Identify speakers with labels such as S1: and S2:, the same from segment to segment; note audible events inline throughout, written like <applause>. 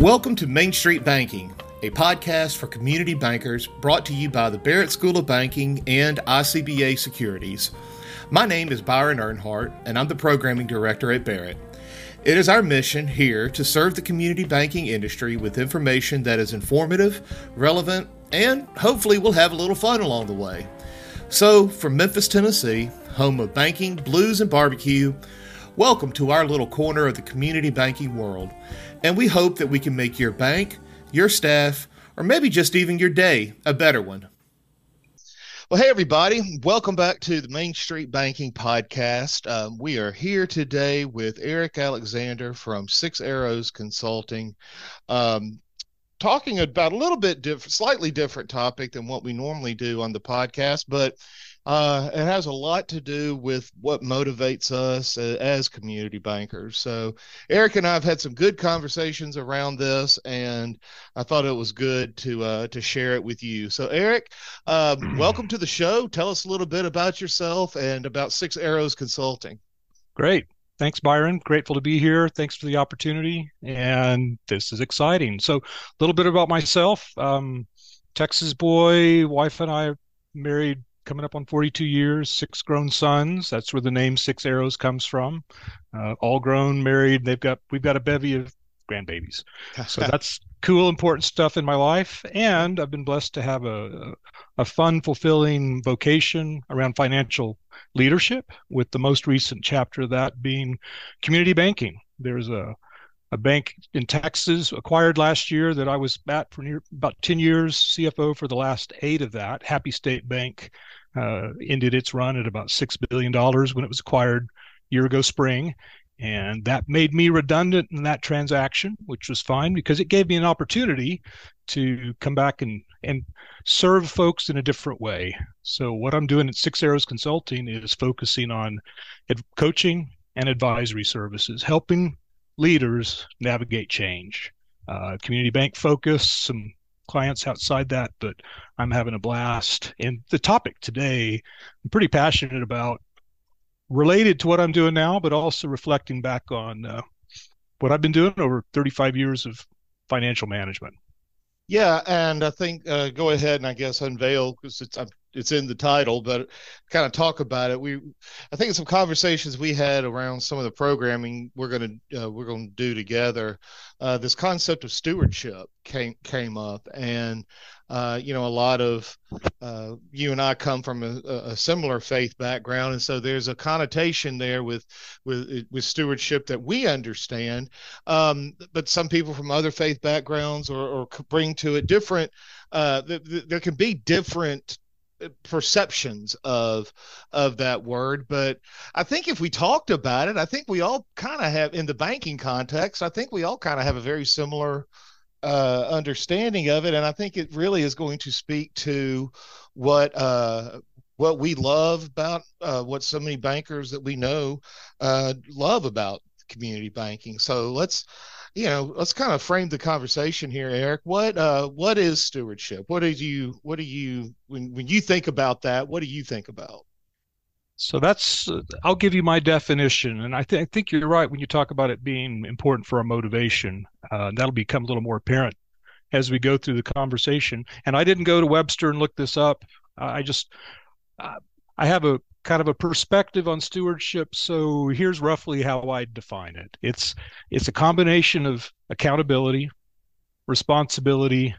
S1: Welcome to Main Street Banking, a podcast for community bankers brought to you by the Barret School of Banking and ICBA Securities. My name is Byron Earnhardt, and I'm the programming director at Barret. It is our mission here to serve the community banking industry with information that is informative, relevant, and hopefully we'll have a little fun along the way. So, from Memphis, Tennessee, home of banking, blues, and barbecue, welcome to our little corner of the community banking world and we hope that we can make your bank, your staff, or maybe just even your day a better one. Well, hey, everybody. Welcome back to the Main Street Banking Podcast. Um, we are here today with Eric Alexander from Six Arrows Consulting. Um, talking about a little bit different, slightly different topic than what we normally do on the podcast, but uh, it has a lot to do with what motivates us as community bankers. So, Eric and I have had some good conversations around this, and I thought it was good to uh, to share it with you. So, Eric, um, <clears throat> welcome to the show. Tell us a little bit about yourself and about Six Arrows Consulting.
S2: Great. Thanks, Byron. Grateful to be here. Thanks for the opportunity. And this is exciting. So, a little bit about myself. Um, Texas boy, wife and I married coming up on 42 years, six grown sons. That's where the name Six Arrows comes from. Uh, all grown, married. They've got we've got a bevy of grandbabies. So <laughs> that's cool, important stuff in my life. And I've been blessed to have a, a fun, fulfilling vocation around financial leadership, with the most recent chapter of that being community banking. There's a a bank in Texas acquired last year that I was at for near, about 10 years, CFO for the last eight of that. Happy State Bank uh, ended its run at about $6 billion when it was acquired year ago spring. And that made me redundant in that transaction, which was fine because it gave me an opportunity to come back and, and serve folks in a different way. So, what I'm doing at Six Arrows Consulting is focusing on coaching and advisory services, helping leaders navigate change. Uh, community bank focus, some clients outside that, but I'm having a blast. And the topic today, I'm pretty passionate about, related to what I'm doing now, but also reflecting back on uh, what I've been doing over 35 years of financial management.
S1: Yeah, and I think uh, go ahead and I guess unveil because it's it's in the title, but kind of talk about it. We, I think some conversations we had around some of the programming we're going to uh, we're going to do together. Uh, this concept of stewardship came came up, and uh, you know a lot of uh, you and I come from a, a, similar faith background, and so there's a connotation there with with with stewardship that we understand, um, but some people from other faith backgrounds or, or bring to it different. Uh, th- th- there can be different perceptions of of that word but i think if we talked about it i think we all kind of have in the banking context i think we all kind of have a very similar uh, understanding of it and i think it really is going to speak to what uh, what we love about uh, what so many bankers that we know uh, love about community banking. So let's you know, let's kind of frame the conversation here, Eric. What uh, what is stewardship? What do you what do you when when you think about that? What do you think about?
S2: So that's uh, I'll give you my definition, and I, th- I, think you're right when you talk about it being important for our motivation. Uh, that'll become a little more apparent as we go through the conversation. And I didn't go to Webster and look this up. I just uh, I have a kind of a perspective on stewardship. So here's roughly how I define it. It's it's a combination of accountability, responsibility,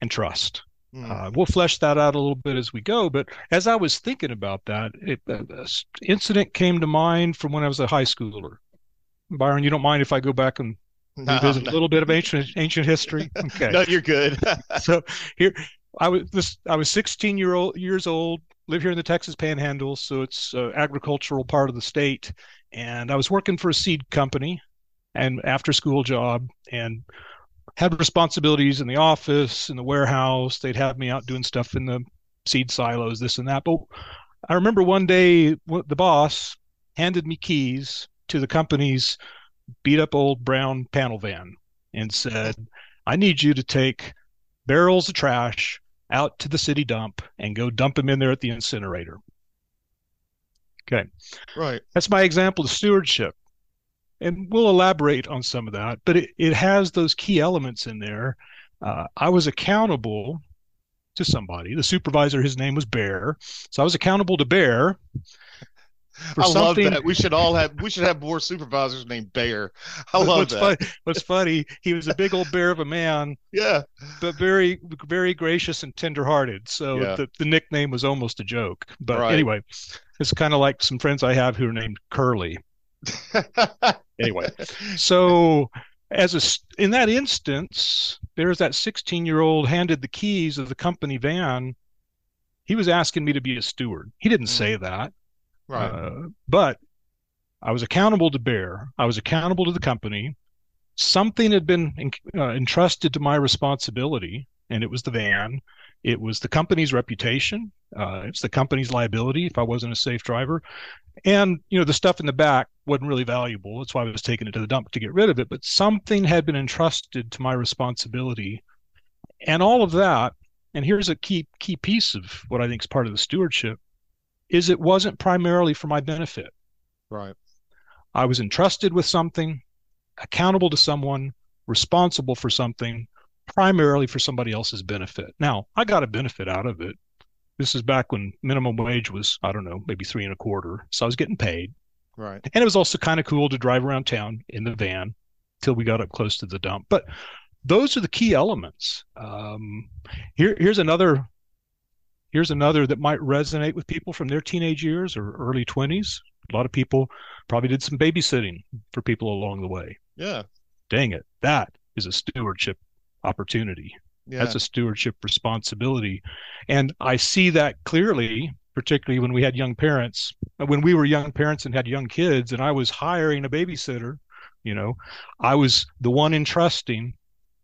S2: and trust. Mm. Uh, we'll flesh that out a little bit as we go. But as I was thinking about that, it, uh, incident came to mind from when I was a high schooler. Byron, you don't mind if I go back and <laughs> no, revisit no. a little bit of ancient ancient history? <laughs>
S1: Okay. no, you're good. <laughs>
S2: so here, I was this. I was 16 year old years old live here in the Texas Panhandle, so it's an agricultural part of the state. And I was working for a seed company, and after school job, and had responsibilities in the office, in the warehouse. They'd have me out doing stuff in the seed silos, this and that. But I remember one day the boss handed me keys to the company's beat up old brown panel van and said, I need you to take barrels of trash out to the city dump and go dump them in there at the incinerator. Okay.
S1: Right.
S2: That's my example of stewardship. and we'll elaborate on some of that, but it, it has those key elements in there. Uh, I was accountable to somebody. The supervisor, his name was Bear. So I was accountable to Bear.
S1: I love that. We should all have we should have more supervisors named Bear. I love
S2: what's
S1: that.
S2: Funny, what's funny, he was a big old bear of a man.
S1: Yeah.
S2: But very very gracious and tenderhearted. So yeah. the, the nickname was almost a joke. But right. anyway, it's kind of like some friends I have who are named Curly. <laughs> anyway, so as a in that instance, there's that 16 year old handed the keys of the company van. He was asking me to be a steward. He didn't mm. say that,
S1: right? Uh,
S2: but I was accountable to Bear. I was accountable to the company. Something had been uh, entrusted to my responsibility, and it was the van. It was the company's reputation. Uh, it's the company's liability if I wasn't a safe driver. And, you know, the stuff in the back wasn't really valuable. That's why I was taking it to the dump to get rid of it. But something had been entrusted to my responsibility. And all of that, and here's a key key piece of what I think is part of the stewardship, is it wasn't primarily for my benefit.
S1: Right.
S2: I was entrusted with something, accountable to someone, responsible for something, primarily for somebody else's benefit. Now, I got a benefit out of it. This is back when minimum wage was, I don't know, maybe three and a quarter. So I was getting paid.
S1: Right.
S2: And it was also kind of cool to drive around town in the van till we got up close to the dump. But those are the key elements. Um, here, here's another. Here's another that might resonate with people from their teenage years or early 20s. A lot of people probably did some babysitting for people along the way.
S1: Yeah.
S2: Dang it. That is a stewardship opportunity. Yeah. That's a stewardship responsibility. And I see that clearly, particularly when we had young parents, uh, when we were young parents and had young kids, and I was hiring a babysitter, you know, I was the one entrusting,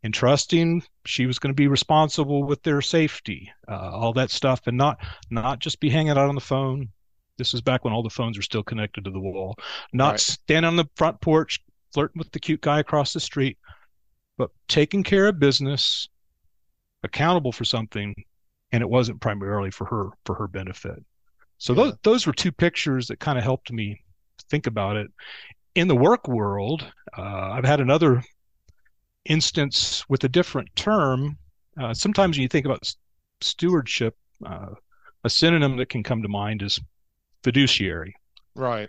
S2: entrusting she was going to be responsible with their safety, uh, all that stuff, and not not just be hanging out on the phone. This is back when all the phones were still connected to the wall. Not right. stand on the front porch flirting with the cute guy across the street, but taking care of business, accountable for something, and it wasn't primarily for her for her benefit. So yeah. those those were two pictures that kind of helped me think about it. In the work world, uh, I've had another instance with a different term. Uh, sometimes when you think about stewardship, uh, a synonym that can come to mind is fiduciary.
S1: Right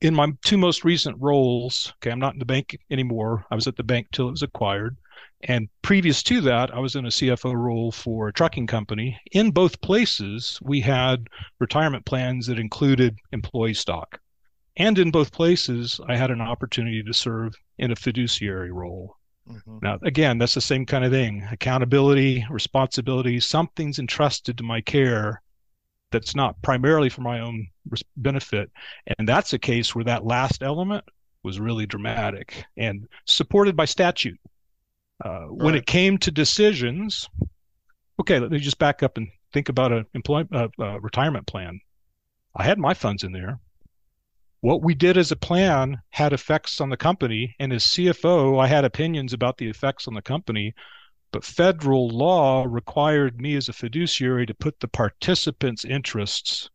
S2: in my two most recent roles, okay, I'm not in the bank anymore. I was at the bank till it was acquired. And previous to that, I was in a CFO role for a trucking company. In both places, we had retirement plans that included employee stock. And in both places, I had an opportunity to serve in a fiduciary role. Mm-hmm. Now, again, that's the same kind of thing accountability, responsibility, something's entrusted to my care that's not primarily for my own benefit. And that's a case where that last element was really dramatic and supported by statute. Uh, right. When it came to decisions, okay, let me just back up and think about an employ, uh, uh, retirement plan. I had my funds in there. What we did as a plan had effects on the company, and as CFO, I had opinions about the effects on the company but federal law required me as a fiduciary to put the participants' interests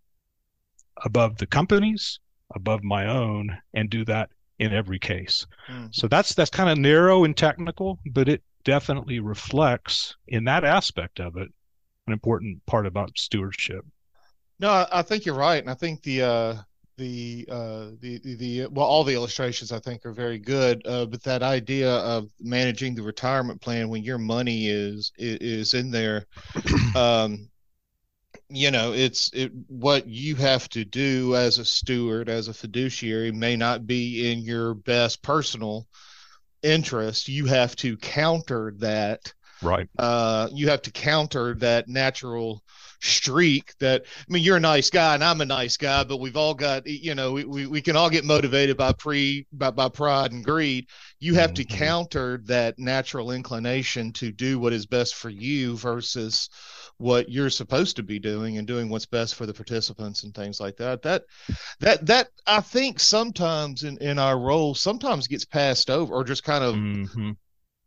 S2: above the company's, above my own, and do that in every case. Mm-hmm. So that's that's kind of narrow and technical, but it definitely reflects in that aspect of it an important part about stewardship.
S1: No, I think you're right, and I think the uh, the uh the, the, the well all the illustrations i think are very good uh but that idea of managing the retirement plan when your money is is in there <clears throat> um you know it's it what you have to do as a steward as a fiduciary may not be in your best personal interest. You have to counter that
S2: right.
S1: uh you have to counter that natural streak that I mean you're a nice guy and I'm a nice guy, but we've all got you know we, we, we can all get motivated by pre by, by pride and greed. You have mm-hmm. to counter that natural inclination to do what is best for you versus what you're supposed to be doing and doing what's best for the participants and things like that. That that that I think sometimes in, in our role sometimes gets passed over or just kind of mm-hmm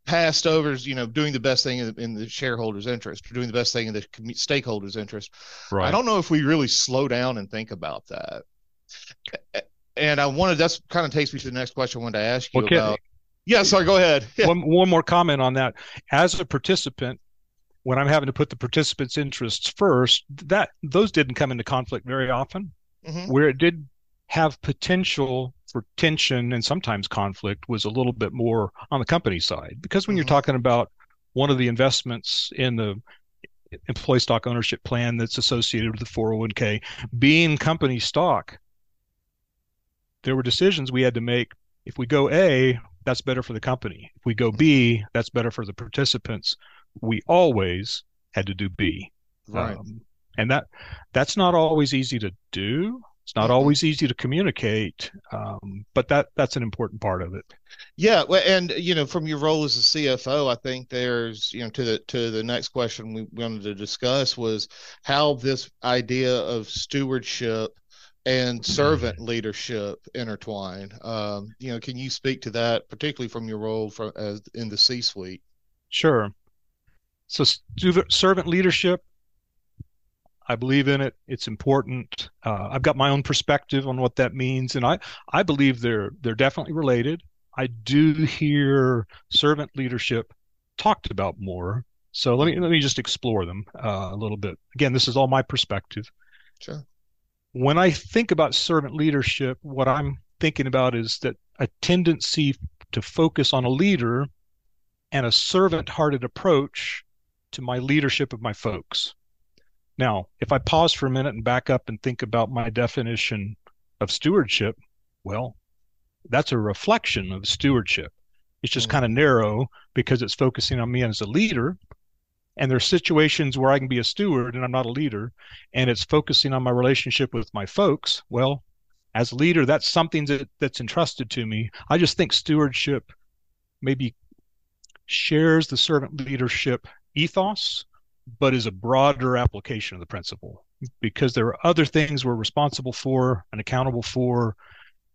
S1: passed over as you know doing the best thing in the, in the shareholders' interest or doing the best thing in the stakeholders' interest. Right. I don't know if we really slow down and think about that. and I wanted that's kind of takes me to the next question I wanted to ask you okay. about. Yeah, sorry, go ahead.
S2: Yeah. <laughs> One, one more comment on that. As a participant, when I'm having to put the participants' interests first, that those didn't come into conflict very often. Mm-hmm. Where it did have potential for tension and sometimes conflict was a little bit more on the company side. Because when mm-hmm. you're talking about one of the investments in the employee stock ownership plan that's associated with the 401k being company stock there were decisions we had to make. If we go a that's better for the company. If we go b that's better for the participants. We always had to do b.
S1: Right. Um,
S2: and that that's not always easy to do it's not mm-hmm. always easy to communicate, um, but that that's an important part of it.
S1: Yeah, well, and you know, from your role as a CFO, I think there's you know to the to the next question we wanted to discuss was how this idea of stewardship and servant leadership intertwine. Um, you know, can you speak to that, particularly from your role from as in the C-suite?
S2: Sure. So, servant leadership I believe in it. It's important. Uh, I've got my own perspective on what that means, and I I believe they're they're definitely related. I do hear servant leadership talked about more. So let me let me just explore them uh, a little bit. Again, this is all my perspective.
S1: Sure.
S2: When I think about servant leadership, what I'm thinking about is that a tendency to focus on a leader and a servant-hearted approach to my leadership of my folks. Now, if I pause for a minute and back up and think about my definition of stewardship, well, that's a reflection of stewardship. It's just mm-hmm. kind of narrow because it's focusing on me as a leader. And there's situations where I can be a steward and I'm not a leader, and it's focusing on my relationship with my folks. Well, as a leader, that's something that, that's entrusted to me. I just think stewardship maybe shares the servant leadership ethos, but is a broader application of the principle because there are other things we're responsible for and accountable for,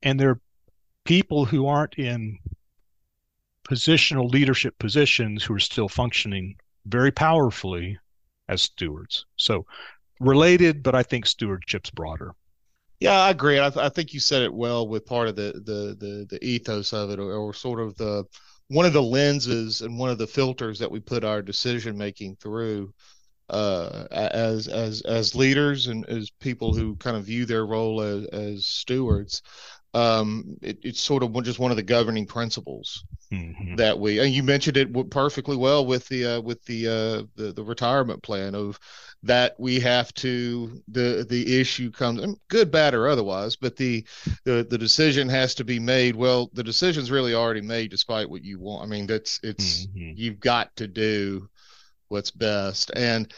S2: and there are people who aren't in positional leadership positions who are still functioning very powerfully as stewards. So related, but I think stewardship's broader.
S1: Yeah, I agree. I, th- I think you said it well with part of the the the, the ethos of it, or, or sort of the one of the lenses and one of the filters that we put our decision making through uh, as as as leaders and as people who kind of view their role as, as stewards. Um, it, it's sort of just one of the governing principles mm-hmm. that we. And you mentioned it perfectly well with the uh, with the, uh, the the retirement plan of that we have to the the issue comes good bad or otherwise but the the the decision has to be made well the decision's really already made despite what you want i mean that's it's mm-hmm. you've got to do what's best and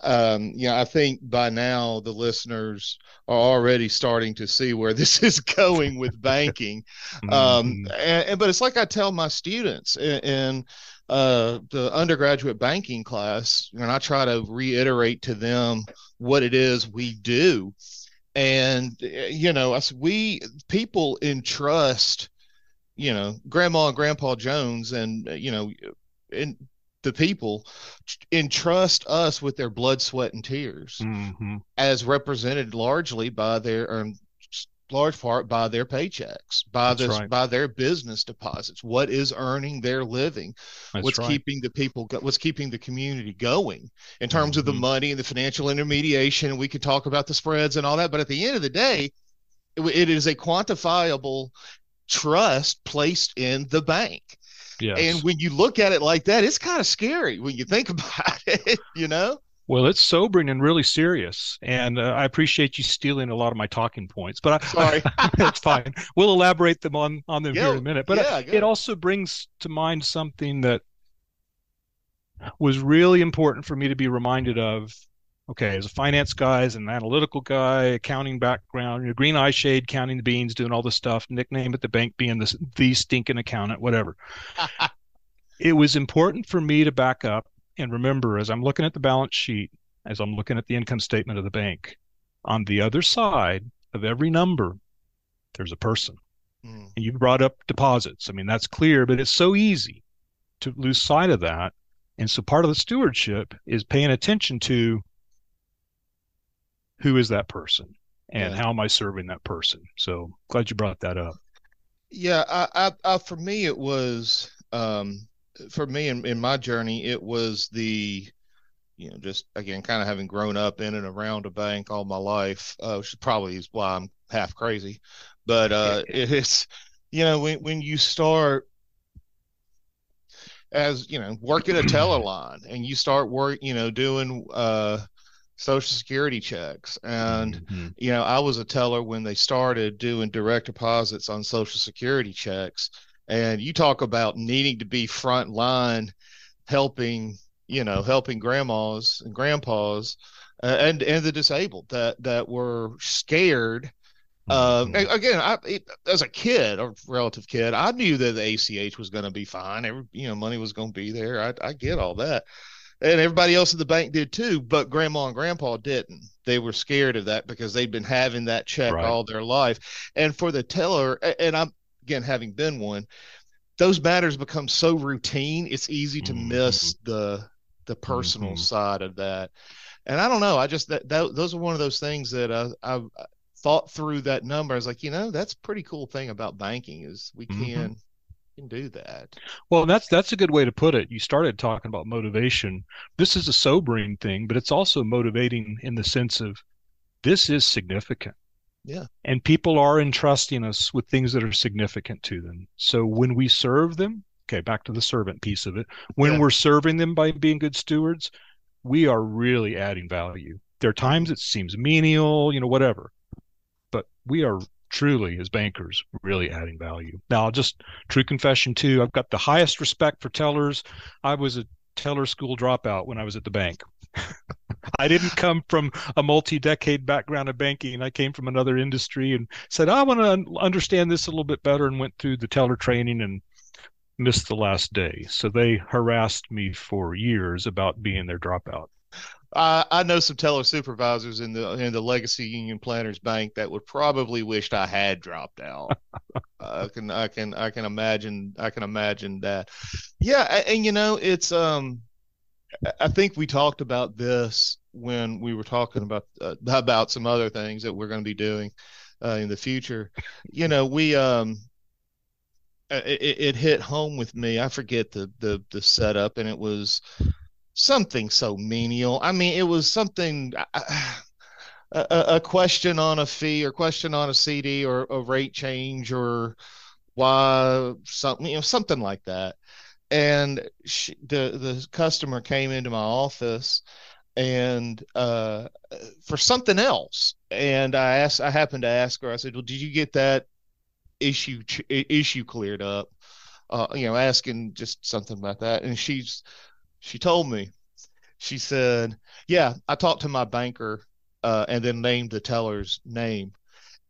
S1: um, you know, I think by now the listeners are already starting to see where <laughs> this is going with banking. <laughs> Um, mm-hmm. and, and, but it's like I tell my students in, in uh, the undergraduate banking class, and I try to reiterate to them what it is we do. And you know, I said we people entrust, you know, Grandma and Grandpa Jones, and you know, and the people entrust us with their blood, sweat, and tears, mm-hmm. as represented largely by their um, large part by their paychecks, by That's this, right. by their business deposits. What is earning their living? That's what's right. keeping the people? What's keeping the community going in terms mm-hmm. of the mm-hmm. money and the financial intermediation? We could talk about the spreads and all that, but at the end of the day, it, it is a quantifiable trust placed in the bank. Yes. And when you look at it like that, it's kind of scary when you think <laughs> about it, you know?
S2: Well, it's sobering and really serious, and uh, I appreciate you stealing a lot of my talking points. But I,
S1: sorry, <laughs>
S2: it's fine. We'll elaborate them on on them yeah, here in a minute. But yeah, it also brings to mind something that was really important for me to be reminded of. Okay, as a finance guy, as an analytical guy, accounting background, you know, green eye shade, counting the beans, doing all this stuff, nickname at the bank being the the stinking accountant, whatever. <laughs> it was important for me to back up and remember, as I'm looking at the balance sheet, as I'm looking at the income statement of the bank, on the other side of every number, there's a person. Mm. And you brought up deposits. I mean, that's clear, but it's so easy to lose sight of that. And so part of the stewardship is paying attention to who is that person? and yeah. how am I serving that person? So glad you brought that up.
S1: Yeah, I, I, I for me it was um, for me in, in my journey it was the you know just again kind of having grown up in and around a bank all my life, uh, which probably is why I'm half crazy, but uh, <laughs> it's you know when when you start as you know working a teller line and you start work you know doing uh social security checks and mm-hmm. you know i was a teller when they started doing direct deposits on social security checks and you talk about needing to be front line helping you know helping grandmas and grandpas uh, and and the disabled that that were scared uh, mm-hmm. again, I, it, as a kid, a relative kid, I knew that the ACH was going to be fine. Every, you know, money was going to be there. I, I get all that and everybody else at the bank did too but grandma and grandpa didn't they were scared of that because they'd been having that check right. all their life and for the teller and i'm again having been one those matters become so routine it's easy to mm-hmm. miss the the personal mm-hmm. side of that and i don't know i just that, that those are one of those things that I, I thought through that number i was like you know that's pretty cool thing about banking is we mm-hmm. Can do that.
S2: Well, that's that's a good way to put it. You started talking about motivation. This is a sobering thing, but it's also motivating in the sense of this is significant.
S1: Yeah.
S2: And people are entrusting us with things that are significant to them. So when we serve them, okay, back to the servant piece of it. When yeah. we're serving them by being good stewards, we are really adding value. There are times it seems menial, you know, whatever. But we are truly as bankers really adding value. Now, just true confession too, I've got the highest respect for tellers. I was a teller school dropout when I was at the bank. <laughs> I didn't come from a multi-decade background of banking. I came from another industry and said, I want to understand this a little bit better and went through the teller training and missed the last day. So they harassed me for years about being their dropout.
S1: I, I know some teller supervisors in the in the Legacy Union Planters Bank that would probably wished I had dropped out. <laughs> I can I can I can imagine I can imagine that. Yeah, and, and you know it's um I think we talked about this when we were talking about uh, about some other things that we're going to be doing uh, in the future. You know, we um it, it hit home with me. I forget the the the setup, and it was something so menial. I mean, it was something. a, a, question on a fee or question on a CD or a rate change or why something you know something like that and she, the the customer came into my office and uh, for something else and i asked i happened to ask her i said well did you get that issue issue cleared up uh, you know asking just something about that and she's she told me, she said, "Yeah, I talked to my banker, uh, and then named the teller's name,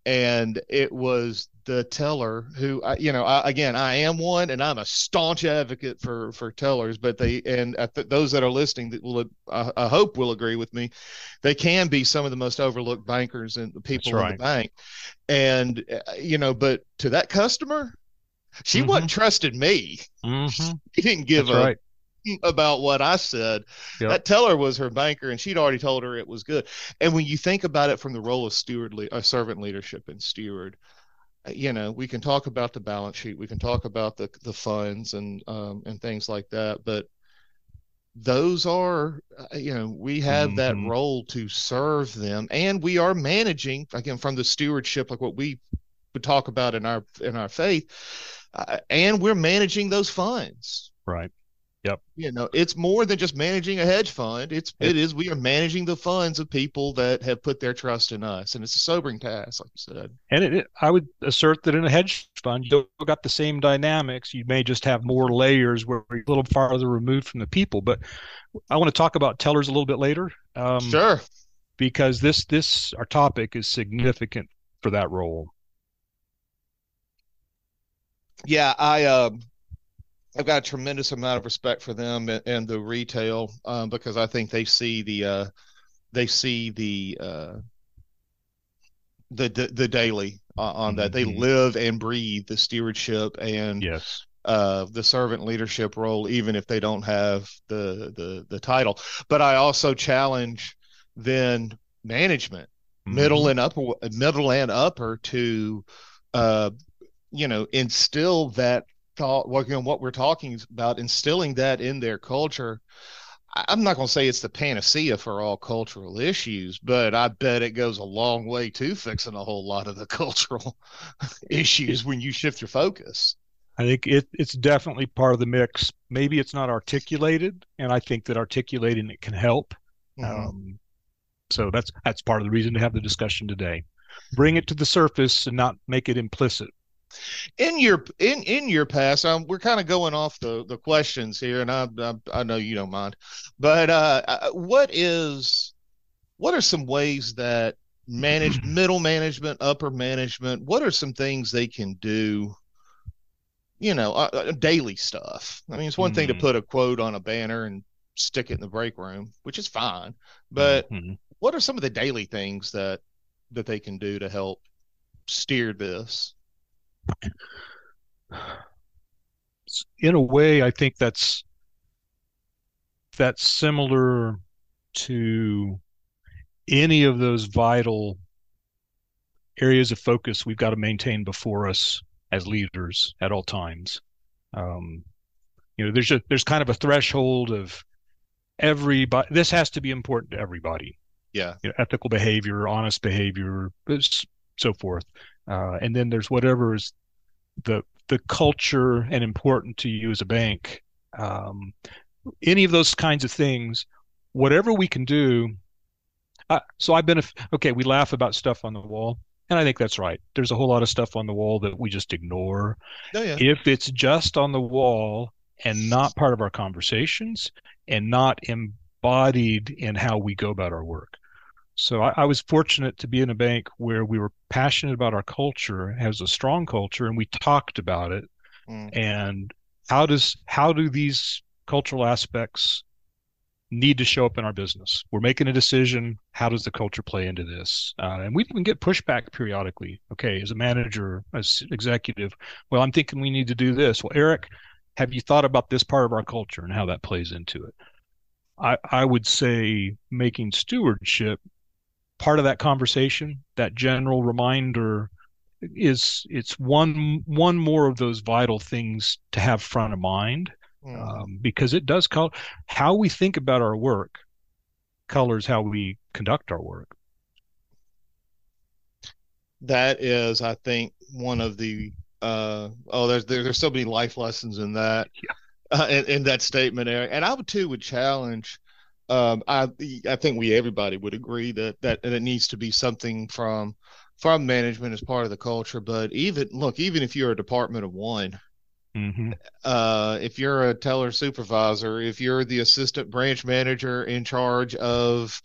S1: and it was the teller who, I, you know, I, again, I am one, and I'm a staunch advocate for for tellers, but they and th- those that are listening that will, I, I, hope, will agree with me. They can be some of the most overlooked bankers and people right. in the bank, and uh, you know, but to that customer." She mm-hmm. wasn't trusted me.
S2: Mm-hmm.
S1: He didn't give That's a right <laughs> about what I said. Yep. That teller was her banker, and she'd already told her it was good. And when you think about it from the role of steward, uh, servant leadership and steward, uh, you know, we can talk about the balance sheet, we can talk about the the funds and um, and things like that, but those are uh, you know we have mm-hmm. that role to serve them and we are managing again from the stewardship like what we would talk about in our in our faith uh, and we're managing those funds
S2: right
S1: Yep. You know, it's more than just managing a hedge fund. It's it is we are managing the funds of people that have put their trust in us, and it's a sobering task, like you said.
S2: And it, I would assert that in a hedge fund, you don't got the same dynamics. You may just have more layers where you're a little farther removed from the people. But I want to talk about tellers a little bit later.
S1: Um, sure.
S2: Because this this our topic is significant for that role.
S1: Yeah, I um I've got a tremendous amount of respect for them and, and the retail um, because I think they see the uh, they see the, uh, the the the daily uh, on that. Mm-hmm. They live and breathe the stewardship and
S2: yes.
S1: Uh, the servant leadership role, even if they don't have the the the title. But I also challenge then management middle mm-hmm. and upper, middle and upper to, uh, you know, instill that What you know, what we're talking about, instilling that in their culture. I'm not going to say it's the panacea for all cultural issues, but I bet it goes a long way to fixing a whole lot of the <laughs> cultural issues when you shift your focus.
S2: I think it, it's definitely part of the mix. Maybe it's not articulated, and I think that articulating it can help. Mm-hmm. Um, so that's that's part of the reason to have the discussion today. Bring it to the surface and not make it implicit.
S1: In your in in your past, um, we're kind of going off the the questions here, and I I, I know you don't mind, but uh, uh what is what are some ways that manage <clears throat> middle management, upper management? What are some things they can do? You know, uh, uh daily stuff. I mean, it's one mm-hmm. thing to mm-hmm. put a quote on a banner and stick it in the break room, which is fine, but mm-hmm what are some of the daily things that that they can do to help steer this?
S2: In a way, I think that's that's similar to any of those vital areas of focus we've got to maintain before us as leaders at all times. Um, you know, there's a there's kind of a threshold of everybody. This has to be important to everybody
S1: yeah
S2: you know, ethical behavior honest behavior so forth uh, and then there's whatever is the the culture and important to you as a bank um, any of those kinds of things whatever we can do uh, so i've been okay we laugh about stuff on the wall and i think that's right. There's a whole lot of stuff on the wall that we just ignore. Oh, yeah. if it's just on the wall and not part of our conversations and not embodied in how we go about our work so I, I, was fortunate to be in a bank where we were passionate about our culture, has a strong culture, and we talked about it. Mm. And how does how do these cultural aspects need to show up in our business? We're making a decision. How does the culture play into this? Uh, and we can get pushback periodically. Okay, as a manager, as executive, well, I'm thinking we need to do this. Well, Eric, have you thought about this part of our culture and how that plays into it? I, I would say making stewardship part of that conversation, that general reminder is it's one one more of those vital things to have front of mind mm. um, because it does call how we think about our work colors how we conduct our work
S1: that is i think one of the uh oh there's there, there's so many life lessons in that yeah. uh, in, in that statement Eric. and i would too would challenge um, I I think we everybody would agree that that that it needs to be something from from management as part of the culture. But even look, even if you're a department of one, mm-hmm. uh, if you're a teller supervisor, if you're the assistant branch manager in charge of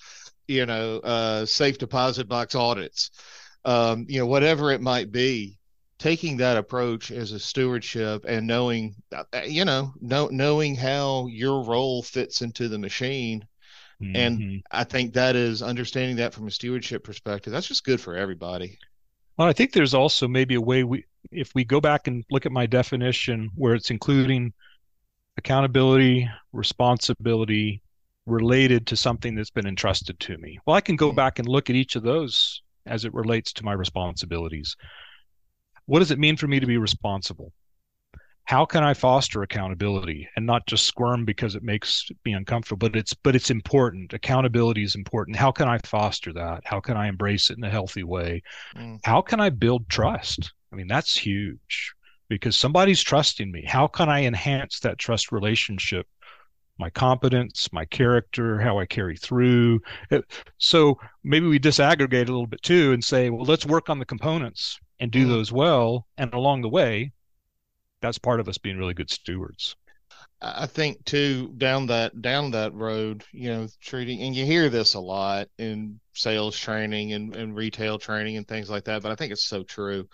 S1: you know uh, safe deposit box audits, um, you know whatever it might be, taking that approach as a stewardship and knowing uh, you know know, knowing how your role fits into the machine Mm-hmm. And I think that is understanding that from a stewardship perspective. That's just good for everybody.
S2: Well, I think there's also maybe a way we, if we go back and look at my definition where it's including accountability, responsibility related to something that's been entrusted to me. Well, I can go back and look at each of those as it relates to my responsibilities. What does it mean for me to be responsible? How can I foster accountability and not just squirm because it makes me uncomfortable, but it's but it's important. Accountability is important. How can I foster that? How can I embrace it in a healthy way? Mm. How can I build trust? I mean, that's huge because somebody's trusting me. How can I enhance that trust relationship? My competence, my character, how I carry through. Uh, so maybe we disaggregate a little bit too and say, well, let's work on the components and do mm. those well. And along the way, that's part of us being really good stewards.
S1: I think too down that down that road, you know, treating and you hear this a lot in sales training and, and retail training and things like that, but I think it's so true.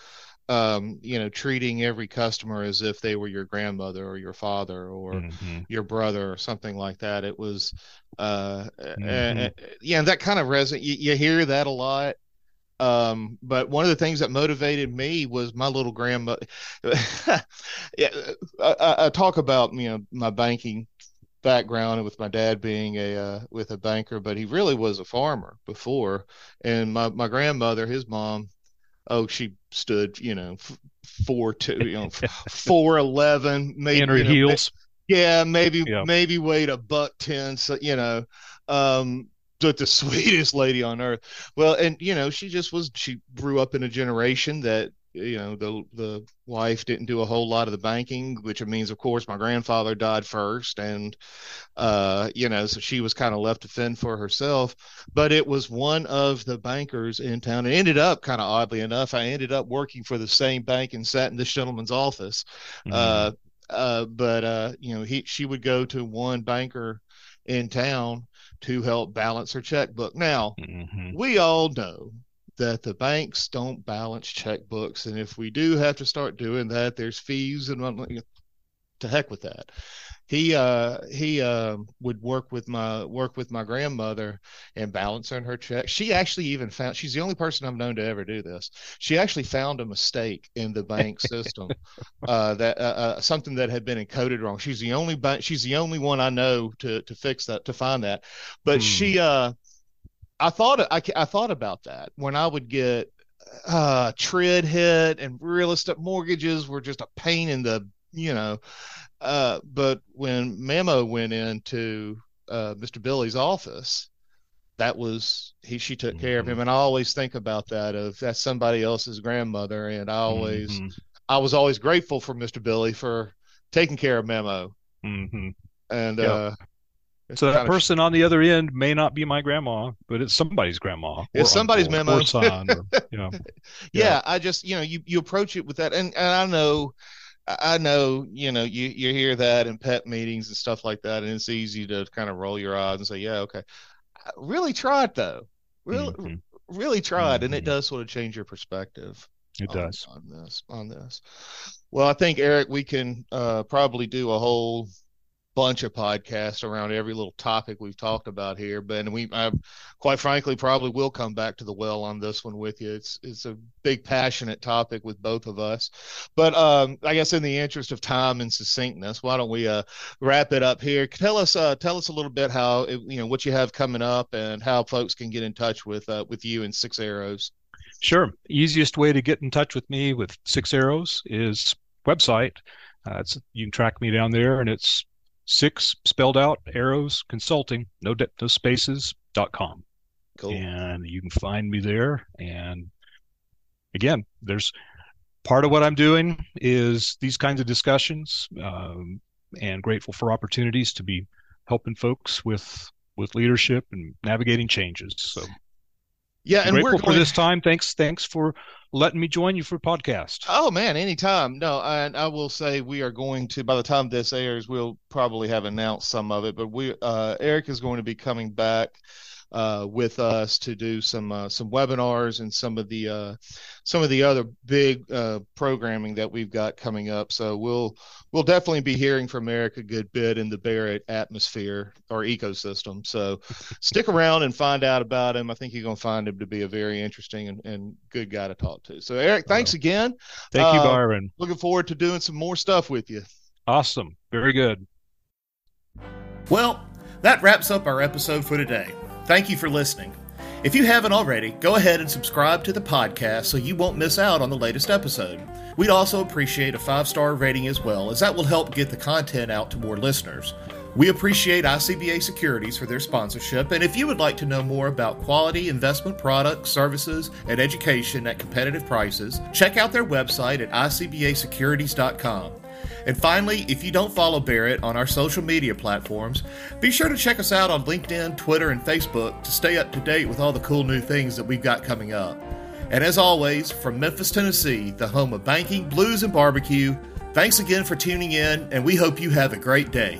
S1: Um, you know, treating every customer as if they were your grandmother or your father or mm-hmm. your brother or something like that. It was, uh, mm-hmm. uh, yeah, that kind of resonate. You, you hear that a lot, um, but one of the things that motivated me was my little grandma. <laughs> yeah, I, I, talk about you know my banking background and with my dad being a uh, with a banker, but he really was a farmer before. And my my grandmother, his mom, oh, she stood, you know, four two, you know, <laughs> four eleven, maybe
S2: in her
S1: you know,
S2: heels.
S1: Yeah, maybe
S2: Yeah.
S1: maybe weighed a buck ten. So you know, um, but the <laughs> sweetest lady on earth. Well, and you know, she just was. She grew up in a generation that you know the the wife didn't do a whole lot of the banking, which means, of course, my grandfather died first, and uh, you know, so she was kind of left to fend for herself. But it was one of the bankers in town. It ended up kind of oddly enough, I ended up working for the same bank and sat in this gentleman's office.
S2: Mhm.
S1: Uh, uh, but uh, you know, he she would go to one banker in town to help balance her checkbook. Now,
S2: Mhm.
S1: we all know that the banks don't balance checkbooks, and if we do have to start doing that, there's fees and to heck with that. He uh he uh, would work with my work with my grandmother and balancing her check. She actually even found she's the only person I've known to ever do this. She actually found a mistake in the bank <laughs> system uh, that uh, uh, something that had been encoded wrong. She's the only bank. She's the only one I know to to fix that to find that. But
S2: Hmm.
S1: she uh I thought I, I thought about that when I would get uh TRID hit and real estate mortgages were just a pain in the you know uh but when Memo went into uh Mr. Billy's office that was he she took care of him and I always think about that of that's somebody else's grandmother and I always
S2: Mhm.
S1: I was always grateful for Mr. Billy for taking care of Memo
S2: Mhm.
S1: and
S2: Yeah.
S1: uh
S2: So that person on the other end may not be my grandma, but it's somebody's grandma.
S1: It's somebody's memo.
S2: Or son. Or, <laughs> yeah.
S1: yeah, I just you know you you approach it with that, and and I know, I know you know you you hear that in pet meetings and stuff like that, and it's easy to kind of roll your eyes and say, yeah, okay, I really try it though, really
S2: Mhm.
S1: really try it, and it
S2: Mhm.
S1: does sort of change your perspective
S2: It
S1: on,
S2: does.
S1: on this on this. Well, I think Eric, we can uh, probably do a whole bunch of podcasts around every little topic we've talked about here. But we, I, quite frankly, probably will come back to the well on this one with you. It's it's a big passionate topic with both of us. But um, I guess in the interest of time and succinctness, why don't we uh, wrap it up here? Tell us uh, tell us a little bit how it, you know what you have coming up and how folks can get in touch with uh, with you and Six Arrows.
S2: Sure. Easiest way to get in touch with me with Six Arrows is website. Uh, it's, you can track me down there, and it's six spelled out arrows consulting no de- no spaces dot com.
S1: Cool.
S2: and you can find me there. And again, there's part of what I'm doing is these kinds of discussions, um, and grateful for opportunities to be helping folks with with leadership and navigating changes. So
S1: Yeah, and
S2: grateful
S1: we're
S2: for this time. Thanks, thanks for letting me join you for podcast.
S1: Oh man, anytime. No, and I will say we are going to. By the time this airs, we'll probably have announced some of it. But we, uh, Eric is going to be coming back uh, with us to do some uh, some webinars and some of the uh, some of the other big uh, programming that we've got coming up. So we'll we'll definitely be hearing from Eric a good bit in the Barret atmosphere or ecosystem. So stick around and find out about him. I think you're going to find him to be a very interesting and, and good guy to talk to. So Eric, thanks again.
S2: Thank you,
S1: uh,
S2: Byron.
S1: Looking forward to doing some more stuff with you.
S2: Awesome. Very good.
S1: Well, that wraps up our episode for today. Thank you for listening. If you haven't already, go ahead and subscribe to the podcast so you won't miss out on the latest episode. We'd also appreciate a five star rating as well, as that will help get the content out to more listeners. We appreciate ICBA Securities for their sponsorship, and if you would like to know more about quality investment products, services, and education at competitive prices, check out their website at icbasecurities.com. And finally, if you don't follow Barret on our social media platforms, be sure to check us out on LinkedIn, Twitter, and Facebook to stay up to date with all the cool new things that we've got coming up. And as always, from Memphis, Tennessee, the home of banking, blues, and barbecue, thanks again for tuning in, and we hope you have a great day.